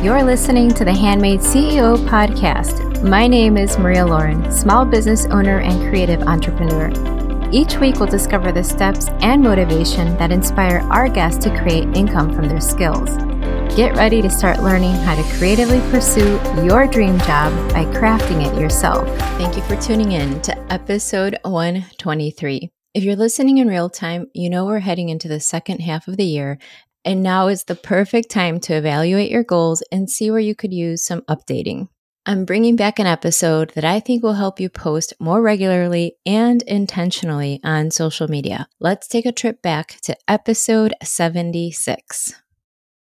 You're listening to the Handmade CEO podcast. My name is Maria Lauren, small business owner and creative entrepreneur. Each week, we'll discover the steps and motivation that inspire our guests to create income from their skills. Get ready to start learning how to creatively pursue your dream job by crafting it yourself. Thank you for tuning in to episode 123. If you're listening in real time, you know we're heading into the second half of the year, and now is the perfect time to evaluate your goals and see where you could use some updating. I'm bringing back an episode that I think will help you post more regularly and intentionally on social media. Let's take a trip back to episode 76.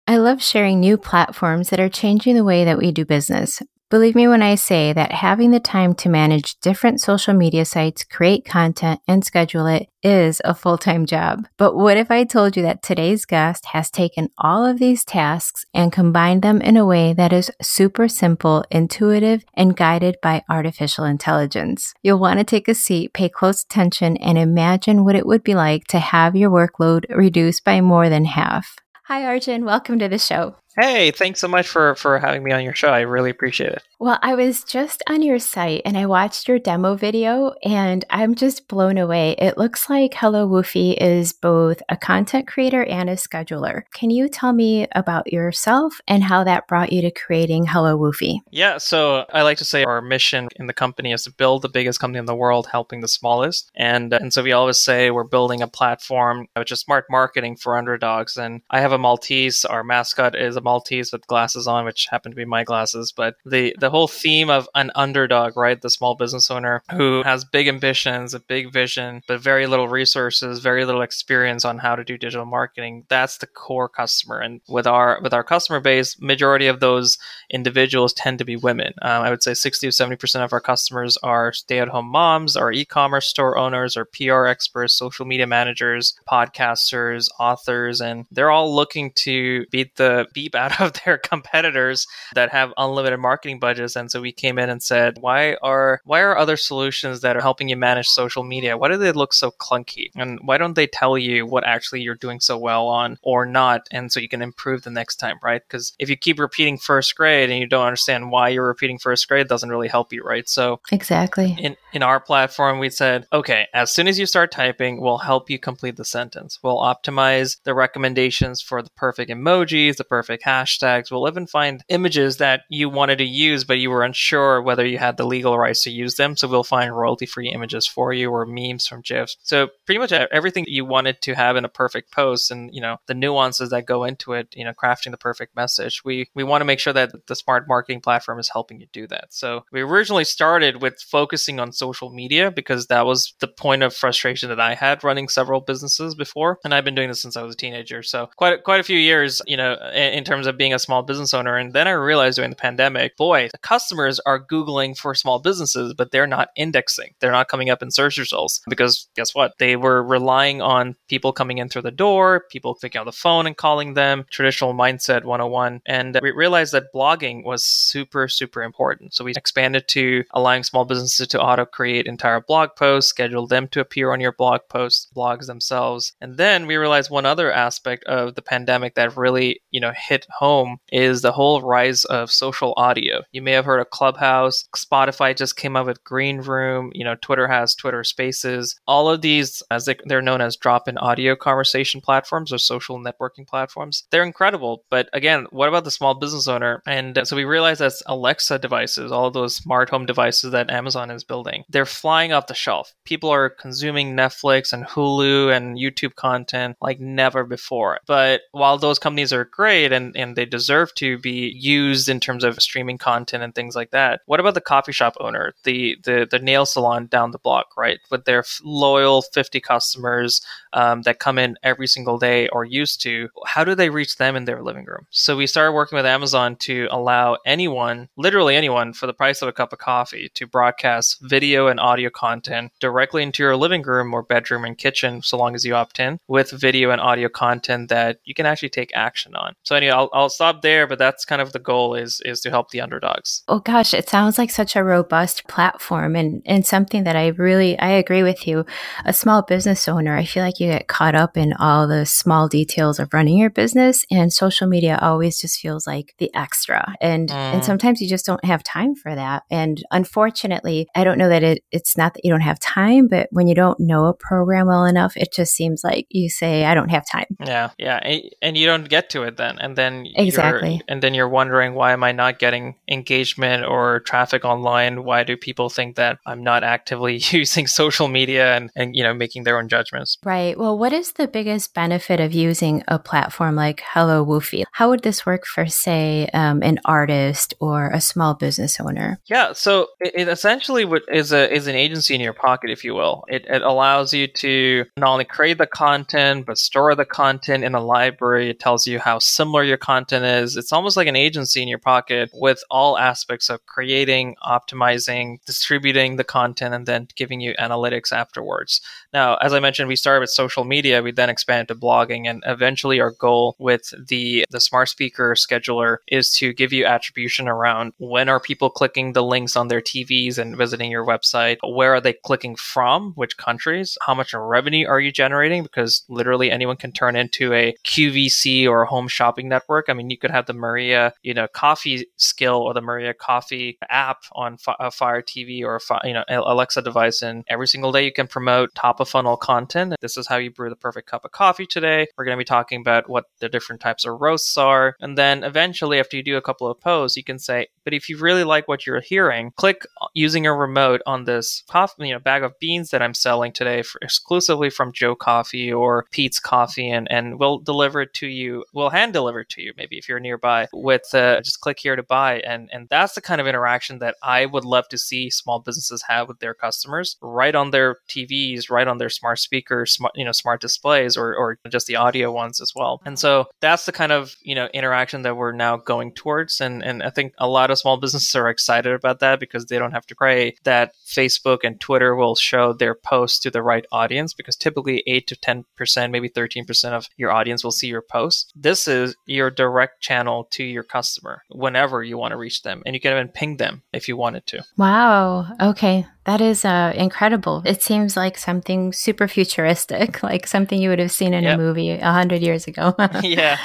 I love sharing new platforms that are changing the way that we do business, Believe me when I say that having the time to manage different social media sites, create content, and schedule it is a full time job. But what if I told you that today's guest has taken all of these tasks and combined them in a way that is super simple, intuitive, and guided by artificial intelligence? You'll want to take a seat, pay close attention, and imagine what it would be like to have your workload reduced by more than half. Hi, Arjun. Welcome to the show. Hey, thanks so much for for having me on your show. I really appreciate it. Well, I was just on your site and I watched your demo video and I'm just blown away. It looks like Hello Woofy is both a content creator and a scheduler. Can you tell me about yourself and how that brought you to creating Hello Woofy? Yeah, so I like to say our mission in the company is to build the biggest company in the world helping the smallest. And and so we always say we're building a platform which is smart marketing for underdogs. And I have a Maltese, our mascot is a Maltese with glasses on, which happened to be my glasses. But the, the whole theme of an underdog, right? The small business owner who has big ambitions, a big vision, but very little resources, very little experience on how to do digital marketing. That's the core customer. And with our with our customer base, majority of those individuals tend to be women. Um, I would say 60 to 70 percent of our customers are stay at home moms, or e-commerce store owners, or PR experts, social media managers, podcasters, authors, and they're all looking to beat the beep out of their competitors that have unlimited marketing budgets. And so we came in and said, why are why are other solutions that are helping you manage social media? Why do they look so clunky? And why don't they tell you what actually you're doing so well on or not? And so you can improve the next time, right? Because if you keep repeating first grade and you don't understand why you're repeating first grade, doesn't really help you, right? So exactly in in our platform, we said, okay, as soon as you start typing, we'll help you complete the sentence. We'll optimize the recommendations for the perfect emojis, the perfect hashtags. We'll even find images that you wanted to use, but you were unsure whether you had the legal rights to use them. So we'll find royalty free images for you or memes from GIFs. So pretty much everything you wanted to have in a perfect post and, you know, the nuances that go into it, you know, crafting the perfect message. We, we want to make sure that the smart marketing platform is helping you do that. So we originally started with focusing on social media because that was the point of frustration that I had running several businesses before. And I've been doing this since I was a teenager. So quite, quite a few years, you know, in, in terms of being a small business owner. And then I realized during the pandemic, boy, the customers are Googling for small businesses, but they're not indexing. They're not coming up in search results because guess what? They were relying on people coming in through the door, people picking up the phone and calling them, traditional mindset 101. And we realized that blogging was super, super important. So we expanded to allowing small businesses to auto create entire blog posts, schedule them to appear on your blog posts, blogs themselves. And then we realized one other aspect of the pandemic that really, you know, hit home is the whole rise of social audio. You may have heard of Clubhouse, Spotify just came up with Green Room, you know, Twitter has Twitter Spaces. All of these, as they, they're known as drop in audio conversation platforms or social networking platforms, they're incredible. But again, what about the small business owner? And uh, so we realized that Alexa devices, all those smart home devices that Amazon is building, they're flying off the shelf. People are consuming Netflix and Hulu and YouTube content like never before. But while those companies are great and, and they deserve to be used in terms of streaming content and things like that, what about the coffee shop owner, the the, the nail salon down the block, right? With their loyal 50 customers um, that come in every single day or used to, how do they reach them in their living room? So we started working with Amazon to allow anyone, literally anyone, for the price of a cup of coffee, to broadcast video and audio content directly into your living room or bedroom and kitchen, so long as you opt in, with video and audio content that you can actually take action on. So anyway, I'll, I'll stop there, but that's kind of the goal is is to help the underdogs. Oh gosh, it sounds like such a robust platform and, and something that I really I agree with you. A small business owner, I feel like you get caught up in all the small details of running your business and social media always just feels like the extra. And mm. and sometimes you just don't have time for that. And unfortunately, I don't know that it it's not that you don't have time, but when you don't know a program well enough, it just seems like you say I don't have time. Yeah. Yeah. And, and you don't get to it then. And then exactly. and then you're wondering why am I not getting engagement or traffic online? Why do people think that I'm not actively using social media and, and you know making their own judgments? Right. Well, what is the biggest benefit of using a platform like Hello Woofy? How would this work for, say, um, an artist or a small business owner? Yeah. So it, it essentially is a is an agency in your pocket, if you will. It, it allows you to not only create the content but store the content in a library. It tells you how similar your content is. It's almost like an agency in your pocket with all aspects of creating, optimizing, distributing the content, and then giving you analytics afterwards. Now, as I mentioned, we started with social media. We then expanded to blogging, and eventually our goal with the the smart speaker scheduler is to give you attribution around when are people clicking the links on their TVs and visiting your website, where are they clicking from, which countries, how much revenue are you generating? Because literally anyone can turn into a QVC or a home shopping network. I mean, you could have the Maria, you know, coffee skill or the Maria coffee app on a uh, Fire TV or a you know Alexa device, and every single day you can promote top of funnel content. This is how you brew the perfect cup of coffee today. We're going to be talking about what the different types of roasts are, and then eventually, after you do a couple of posts, you can say, but if you really like what you're hearing, click using a remote on this coffee, you know, bag of beans that I'm selling today for, exclusively from Joe Coffee or Peet's Coffee, and and we'll deliver it to you. We'll hand deliver it to you, maybe if you're nearby. With uh, just click here to buy, and and that's the kind of interaction that I would love to see small businesses have with their customers, right on their TVs, right on their smart speakers, smart you know, smart displays, or or just the audio ones as well. And so that's the kind of you know interaction that we're now going towards, and and I think a lot of small businesses are excited about that because they don't have to pray that Facebook and Twitter will show their posts to the right audience because typically 8 to 10%, maybe 13% of your audience will see your post. This is your direct channel to your customer whenever you want to reach them. And you can even ping them if you wanted to. Wow. Okay. That is uh, incredible. It seems like something super futuristic, like something you would have seen in yep. a movie a hundred years ago. yeah.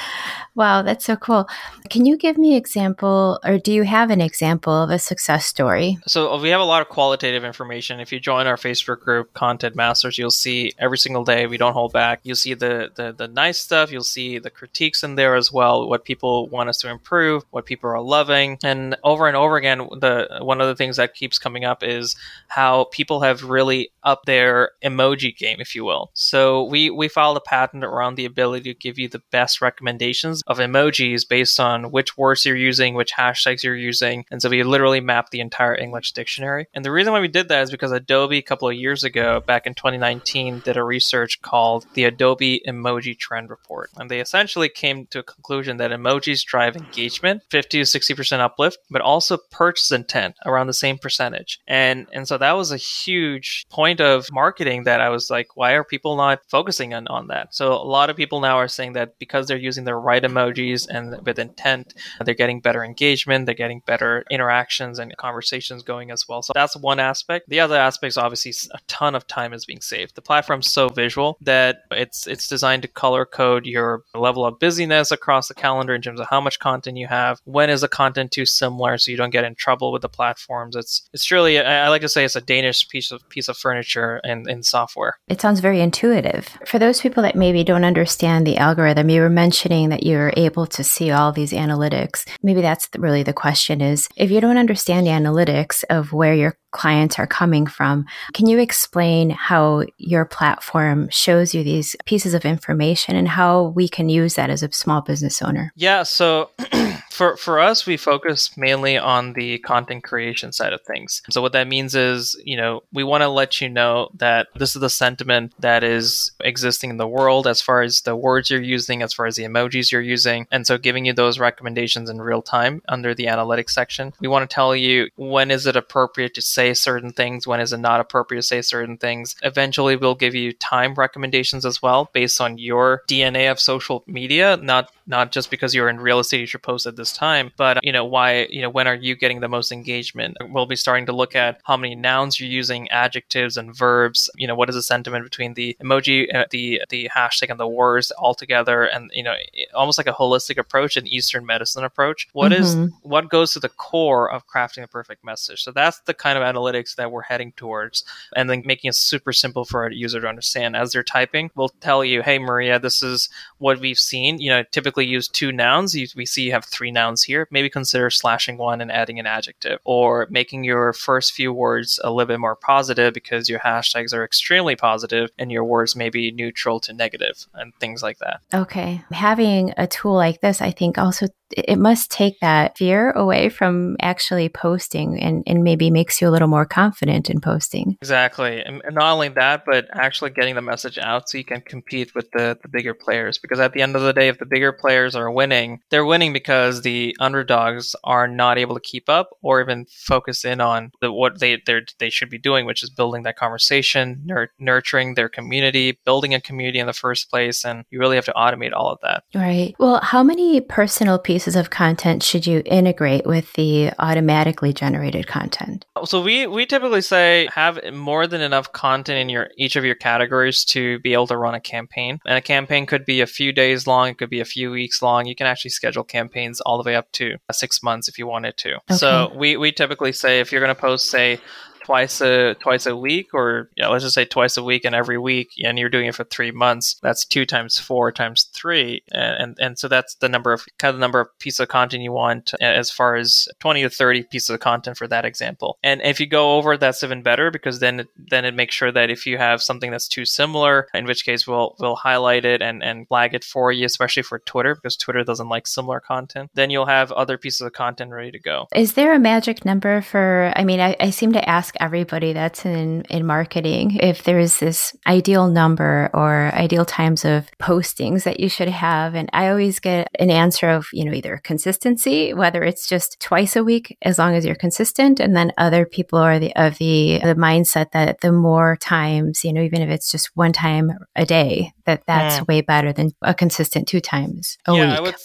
Wow, that's so cool. Can you give me an example, or do you have an example of a success story? So uh, we have a lot of qualitative information. If you join our Facebook group, Content Masters, you'll see every single day. We don't hold back. You'll see the the, the nice stuff. You'll see the critiques in there as well. What people want us to improve, what people are loving, and over and over again, the one of the things that keeps coming up is how people have really upped their emoji game, if you will. So we we filed a patent around the ability to give you the best recommendations of emojis based on which words you're using, which hashtags you're using. And so we literally mapped the entire English dictionary. And the reason why we did that is because Adobe a couple of years ago, back in 2019, did a research called the Adobe Emoji Trend Report. And they essentially came to a conclusion that emojis drive engagement, 50 to 60% uplift, but also purchase intent around the same percentage. And and so that was a huge point of marketing that I was like, why are people not focusing on, on that? So a lot of people now are saying that because they're using the right emojis and with intent, they're getting better engagement, they're getting better interactions and conversations going as well. So that's one aspect. The other aspect is obviously a ton of time is being saved. The platform's so visual that it's it's designed to color code your level of busyness across the calendar in terms of how much content you have. When is the content too similar so you don't get in trouble with the platforms? It's it's truly I like to say it's a Danish piece of piece of furniture and, in software. It sounds very intuitive. For those people that maybe don't understand the algorithm, you were mentioning that you're you're able to see all these analytics. Maybe that's really the question is if you don't understand the analytics of where your clients are coming from, can you explain how your platform shows you these pieces of information and how we can use that as a small business owner? Yeah, so For for us, we focus mainly on the content creation side of things. So what that means is, you know, we want to let you know that this is the sentiment that is existing in the world as far as the words you're using, as far as the emojis you're using, and so giving you those recommendations in real time under the analytics section. We want to tell you when is it appropriate to say certain things, when is it not appropriate to say certain things. Eventually, we'll give you time recommendations as well based on your DNA of social media, not not just because you're in real estate you should post at this time, but you know why you know when are you getting the most engagement? We'll be starting to look at how many nouns you're using, adjectives and verbs. You know what is the sentiment between the emoji, uh, the the hashtag, and the words all together, and you know almost like a holistic approach, an Eastern medicine approach. What mm-hmm. is what goes to the core of crafting a perfect message? So that's the kind of analytics that we're heading towards, and then making it super simple for a user to understand as they're typing. We'll tell you, hey Maria, this is what we've seen. You know, typically typically use two nouns. You, we see you have three nouns here. Maybe consider slashing one and adding an adjective, or making your first few words a little bit more positive because your hashtags are extremely positive and your words may be neutral to negative and things like that. Okay. Having a tool like this, I think also it must take that fear away from actually posting and, and maybe makes you a little more confident in posting. Exactly. And, and not only that, but actually getting the message out so you can compete with the, the bigger players. Because at the end of the day, if the bigger players are winning, they're winning because the underdogs are not able to keep up or even focus in on the, what they they should be doing, which is building that conversation, nur- nurturing their community, building a community in the first place. And you really have to automate all of that. Right. Well, how many personal pieces pieces of content should you integrate with the automatically generated content? So we we typically say have more than enough content in your each of your categories to be able to run a campaign. And a campaign could be a few days long, it could be a few weeks long. You can actually schedule campaigns all the way up to 6 months if you wanted to. Okay. So we we typically say if you're going to post say twice a twice a week, or yeah, let's just say twice a week and every week, and you're doing it for three months. That's two times four times three, and and, and so that's the number of kind of the number of pieces of content you want as far as twenty to thirty pieces of content for that example. And if you go over, that's even better because then it, then it makes sure that if you have something that's too similar, in which case we'll we'll highlight it and and flag it for you, especially for Twitter because Twitter doesn't like similar content. Then you'll have other pieces of content ready to go. Is there a magic number for? I mean, I, I seem to ask ask everybody that's in, in marketing if there's this ideal number or ideal times of postings that you should have. And I always get an answer of, you know, either consistency, whether it's just twice a week, as long as you're consistent. And then other people are the, of the, the mindset that the more times, you know, even if it's just one time a day, that that's mm. way better than a consistent two times a yeah, week. I would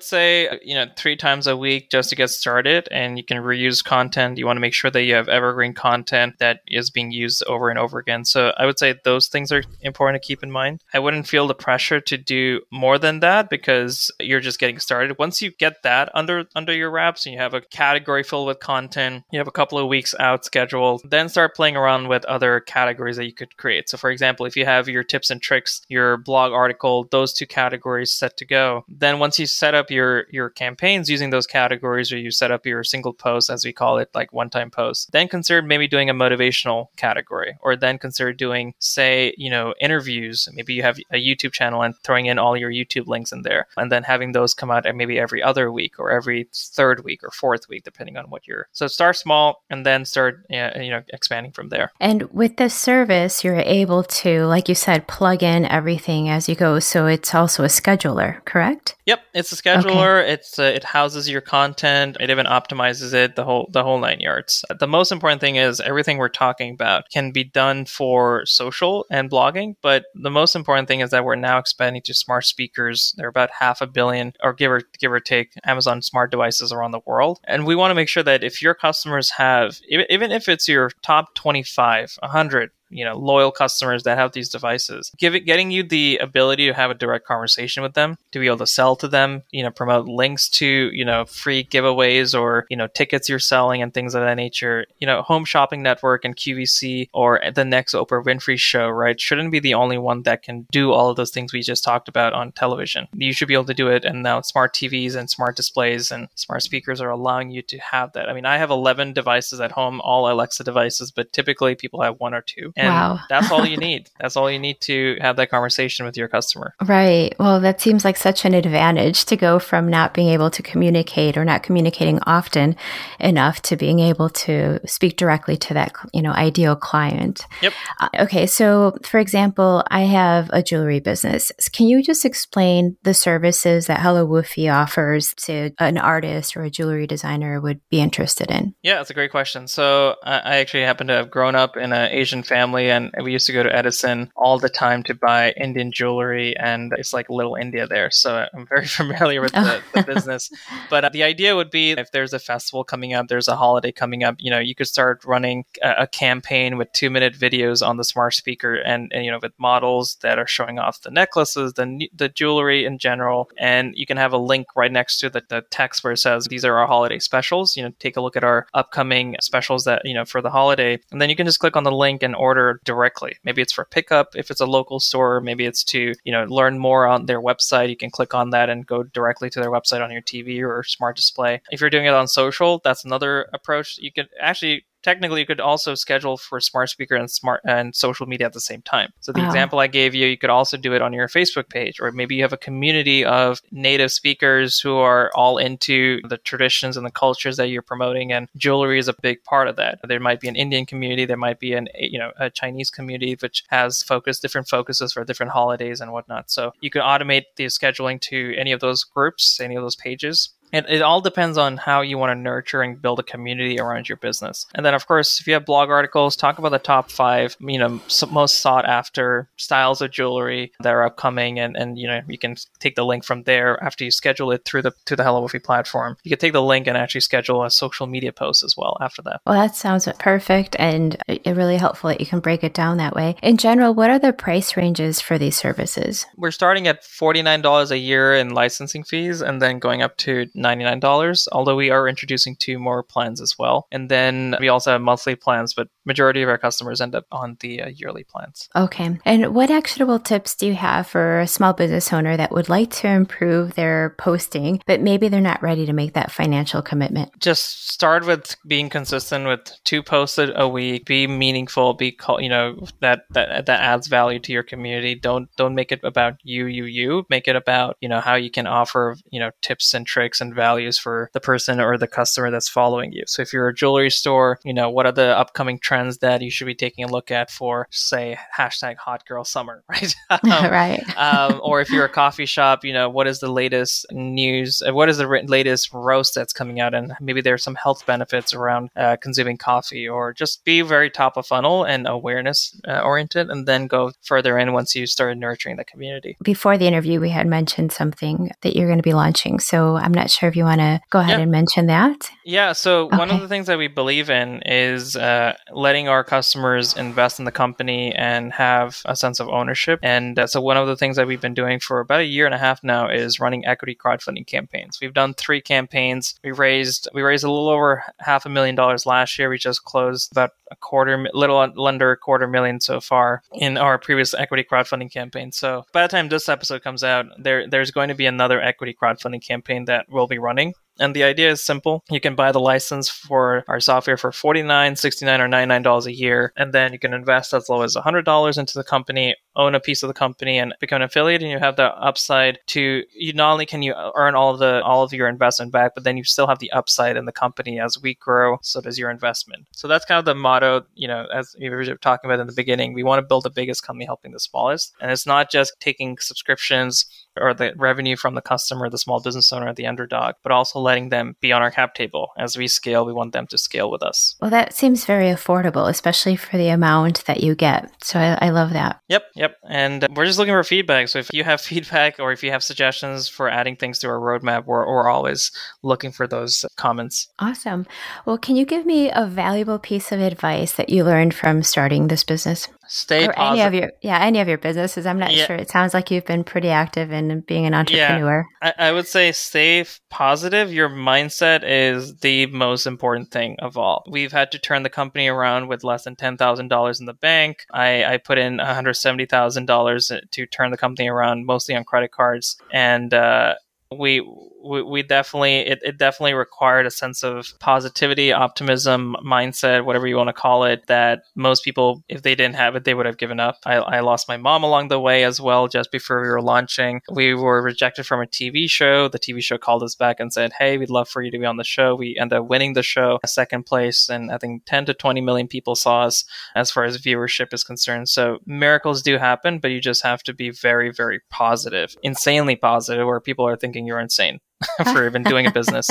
say, uh, you know, three times a week just to get started, and you can reuse content. You want to make sure that you have evergreen content that is being used over and over again. So I would say those things are important to keep in mind. I wouldn't feel the pressure to do more than that because you're just getting started. Once you get that under under your wraps and you have a category filled with content, you have a couple of weeks out scheduled, then start playing around with other categories that you could create. So for example, if you have your tips and tricks, your blog article, those two categories set to go, then once you set up your your campaigns using those categories or you set up your single post as we call it like one time posts then consider maybe doing a motivational category or then consider doing say you know interviews. Maybe you have a youtube channel and throwing in all your youtube links in there and then having those come out maybe every other week or every third week or fourth week depending on what you're so start small and then start you know expanding from there. And with this service you're able to like you said plug in everything as you go so it's also a scheduler correct? Yep it's a scheduler. Okay. It's uh, it houses your content. It even optimizes it the whole the whole nine yards. The most important thing is everything we're talking about can be done for social and blogging, but the most important thing is that we're now expanding to smart speakers. There are about half a billion, or give or give or take, Amazon smart devices around the world, and we want to make sure that if your customers have, even if it's your top 25, 100, you know loyal customers that have these devices. Give it getting you the ability to have a direct conversation with them to be able to sell to them you know promote links to you know free giveaways or you know tickets you're selling and things of that nature. You know home shopping network and qvc or the next oprah winfrey show right shouldn't be the only one that can do all of those things we just talked about on television. You should be able to do it and now smart tvs and smart displays and smart speakers are allowing you to have that. I mean i have 11 devices at home all alexa devices but typically people have one or two And Wow. that's all you need. That's all you need to have that conversation with your customer. Right. Well, that seems like such an advantage to go from not being able to communicate or not communicating often enough to being able to speak directly to that, you know, ideal client. Yep. Uh, okay. So, for example, I have a jewelry business. Can you just explain the services that Hello Woofy offers to an artist or a jewelry designer would be interested in? Yeah, that's a great question. So I I actually happen to have grown up in an Asian family, and we used to go to Edison all the time to buy Indian jewelry, and it's like little India there. So I'm very familiar with the, the business. But uh, the idea would be if there's a festival coming up, there's a holiday coming up, you know, you could start running a, a campaign with two minute videos on the smart speaker, and, and you know, with models that are showing off the necklaces, the the jewelry in general, and you can have a link right next to the, the text where it says these are our holiday specials. You know, take a look at our upcoming specials that you know for the holiday, and then you can just click on the link and order directly. Maybe it's for pickup if it's a local store. Maybe it's to you know learn more on their website. You can click on that and go directly to their website on your TV or smart display. If you're doing it on social, that's another approach. You can actually technically you could also schedule for smart speaker and smart and social media at the same time. So the Wow. example i gave you you could also do it on your facebook page or maybe you have a community of native speakers who are all into the traditions and the cultures that you're promoting and jewelry is a big part of that. There might be an indian community there might be an you know a chinese community which has focus different focuses for different holidays and whatnot. So you can automate the scheduling to any of those groups any of those pages it, it all depends on how you want to nurture and build a community around your business. And then, of course, if you have blog articles, talk about the top five, you know, most sought after styles of jewelry that are upcoming, and, and you know, you can take the link from there after you schedule it through the to the Hello Woofy platform. You can take the link and actually schedule a social media post as well after that. Well, that sounds perfect and it- really helpful that you can break it down that way. In general, what are the price ranges for these services? We're starting at forty nine dollars a year in licensing fees, and then going up to ninety nine dollars. Although we are introducing two more plans as well, and then we also have monthly plans, but majority of our customers end up on the uh, yearly plans. Okay. And what actionable tips do you have for a small business owner that would like to improve their posting, but maybe they're not ready to make that financial commitment? just start with being consistent with two posts a a week be meaningful be call, you know that that that adds value to your community don't don't make it about you you you make it about you know how you can offer you know tips and tricks and values for the person or the customer that's following you so if you're a jewelry store you know what are the upcoming trends that you should be taking a look at for say hashtag hot girl summer right Um, right. um, or if you're a coffee shop, you know, what is the latest news? uh, What is the ri- latest roast that's coming out? And maybe there's some health benefits around uh, consuming coffee, or just be very top of funnel and awareness uh, oriented, and then go further in once you start nurturing the community. Before the interview, we had mentioned something that you're going to be launching. So I'm not sure if you want to go ahead Yeah. and mention that. Yeah, so one of the things that we believe in is uh, letting our customers invest in the company and have a sense of ownership. And uh, so one of the things that we've been doing for about a year and a half now is running equity crowdfunding campaigns. We've done three campaigns. We raised we raised a little over half a million dollars last year. We just closed about a quarter, little under a quarter million so far in our previous equity crowdfunding campaign. So by the time this episode comes out, there there's going to be another equity crowdfunding campaign that we'll be running. And the idea is simple. You can buy the license for our software for $49, $69, or $99 a year. And then you can invest as low as $100 into the company, own a piece of the company, and become an affiliate. And you have the upside to you not only can you earn all of the all of your investment back, but then you still have the upside in the company as we grow, so does your investment. So that's kind of the motto, you know, as we were talking about in the beginning. We want to build the biggest company helping the smallest. And it's not just taking subscriptions or the revenue from the customer, the small business owner, the underdog, but also letting them be on our cap table. As we scale, we want them to scale with us. Well, that seems very affordable, especially for the amount that you get. So I, I love that. Yep, yep. And we're just looking for feedback. So if you have feedback or if you have suggestions for adding things to our roadmap, we're, we're always looking for those comments. Awesome. Well, can you give me a valuable piece of advice that you learned from starting this business? Stay or any positive. of your yeah, any of your businesses. I'm not Yeah. sure. It sounds like you've been pretty active in being an entrepreneur. I, I would say stay positive. Your mindset is the most important thing of all. We've had to turn the company around with less than ten thousand dollars in the bank. I, I put in one hundred seventy thousand dollars to turn the company around, mostly on credit cards, and uh, we we, we definitely it, it definitely required a sense of positivity optimism mindset whatever you want to call it that most people if they didn't have it they would have given up. I, I lost my mom along the way as well just before we were launching. We were rejected from a tv show. The tv show called us back and said hey we'd love for you to be on the show. We ended up winning the show second place and i think 10 to 20 million people saw us as far as viewership is concerned. So miracles do happen but you just have to be very very positive insanely positive where people are thinking you're insane for even doing a business.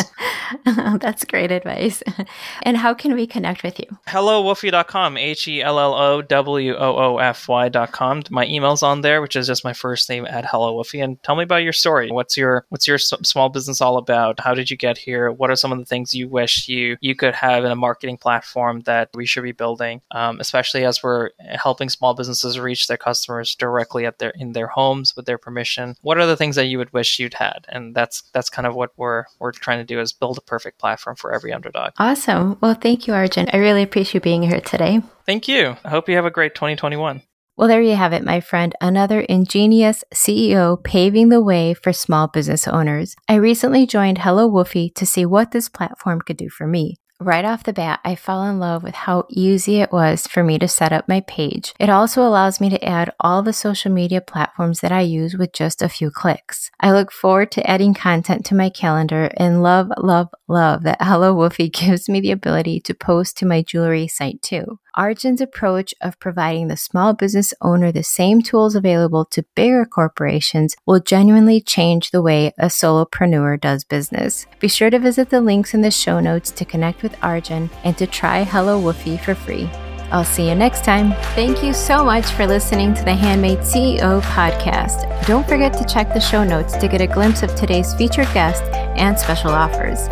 That's great advice. and how can we connect with you? HelloWoofy.com, H E L L O W O O F Y.com. My email's on there, which is just my first name at Hello Woofy. And tell me about your story. What's your what's your small business all about? How did you get here? What are some of the things you wish you you could have in a marketing platform that we should be building, um, especially as we're helping small businesses reach their customers directly at their in their homes with their permission? What are the things that you would wish you'd had? And that's that's kind of what we're we're trying to do is build a perfect platform for every underdog. Awesome. Well, thank you, Arjun. I really appreciate you being here today. Thank you. I hope you have a great 2021. Well, there you have it, my friend. Another ingenious CEO paving the way for small business owners. I recently joined Hello Woofy to see what this platform could do for me. Right off the bat, I fell in love with how easy it was for me to set up my page. It also allows me to add all the social media platforms that I use with just a few clicks. I look forward to adding content to my calendar and love, love, love that Hello Woofy gives me the ability to post to my jewelry site too. Arjun's approach of providing the small business owner the same tools available to bigger corporations will genuinely change the way a solopreneur does business. Be sure to visit the links in the show notes to connect with Arjun and to try Hello Woofy for free. I'll see you next time. Thank you so much for listening to the Handmade CEO podcast. Don't forget to check the show notes to get a glimpse of today's featured guest and special offers.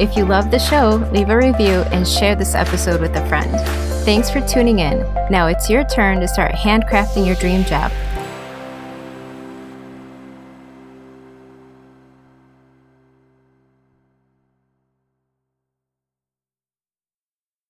If you love the show, leave a review and share this episode with a friend. Thanks for tuning in. Now it's your turn to start handcrafting your dream job.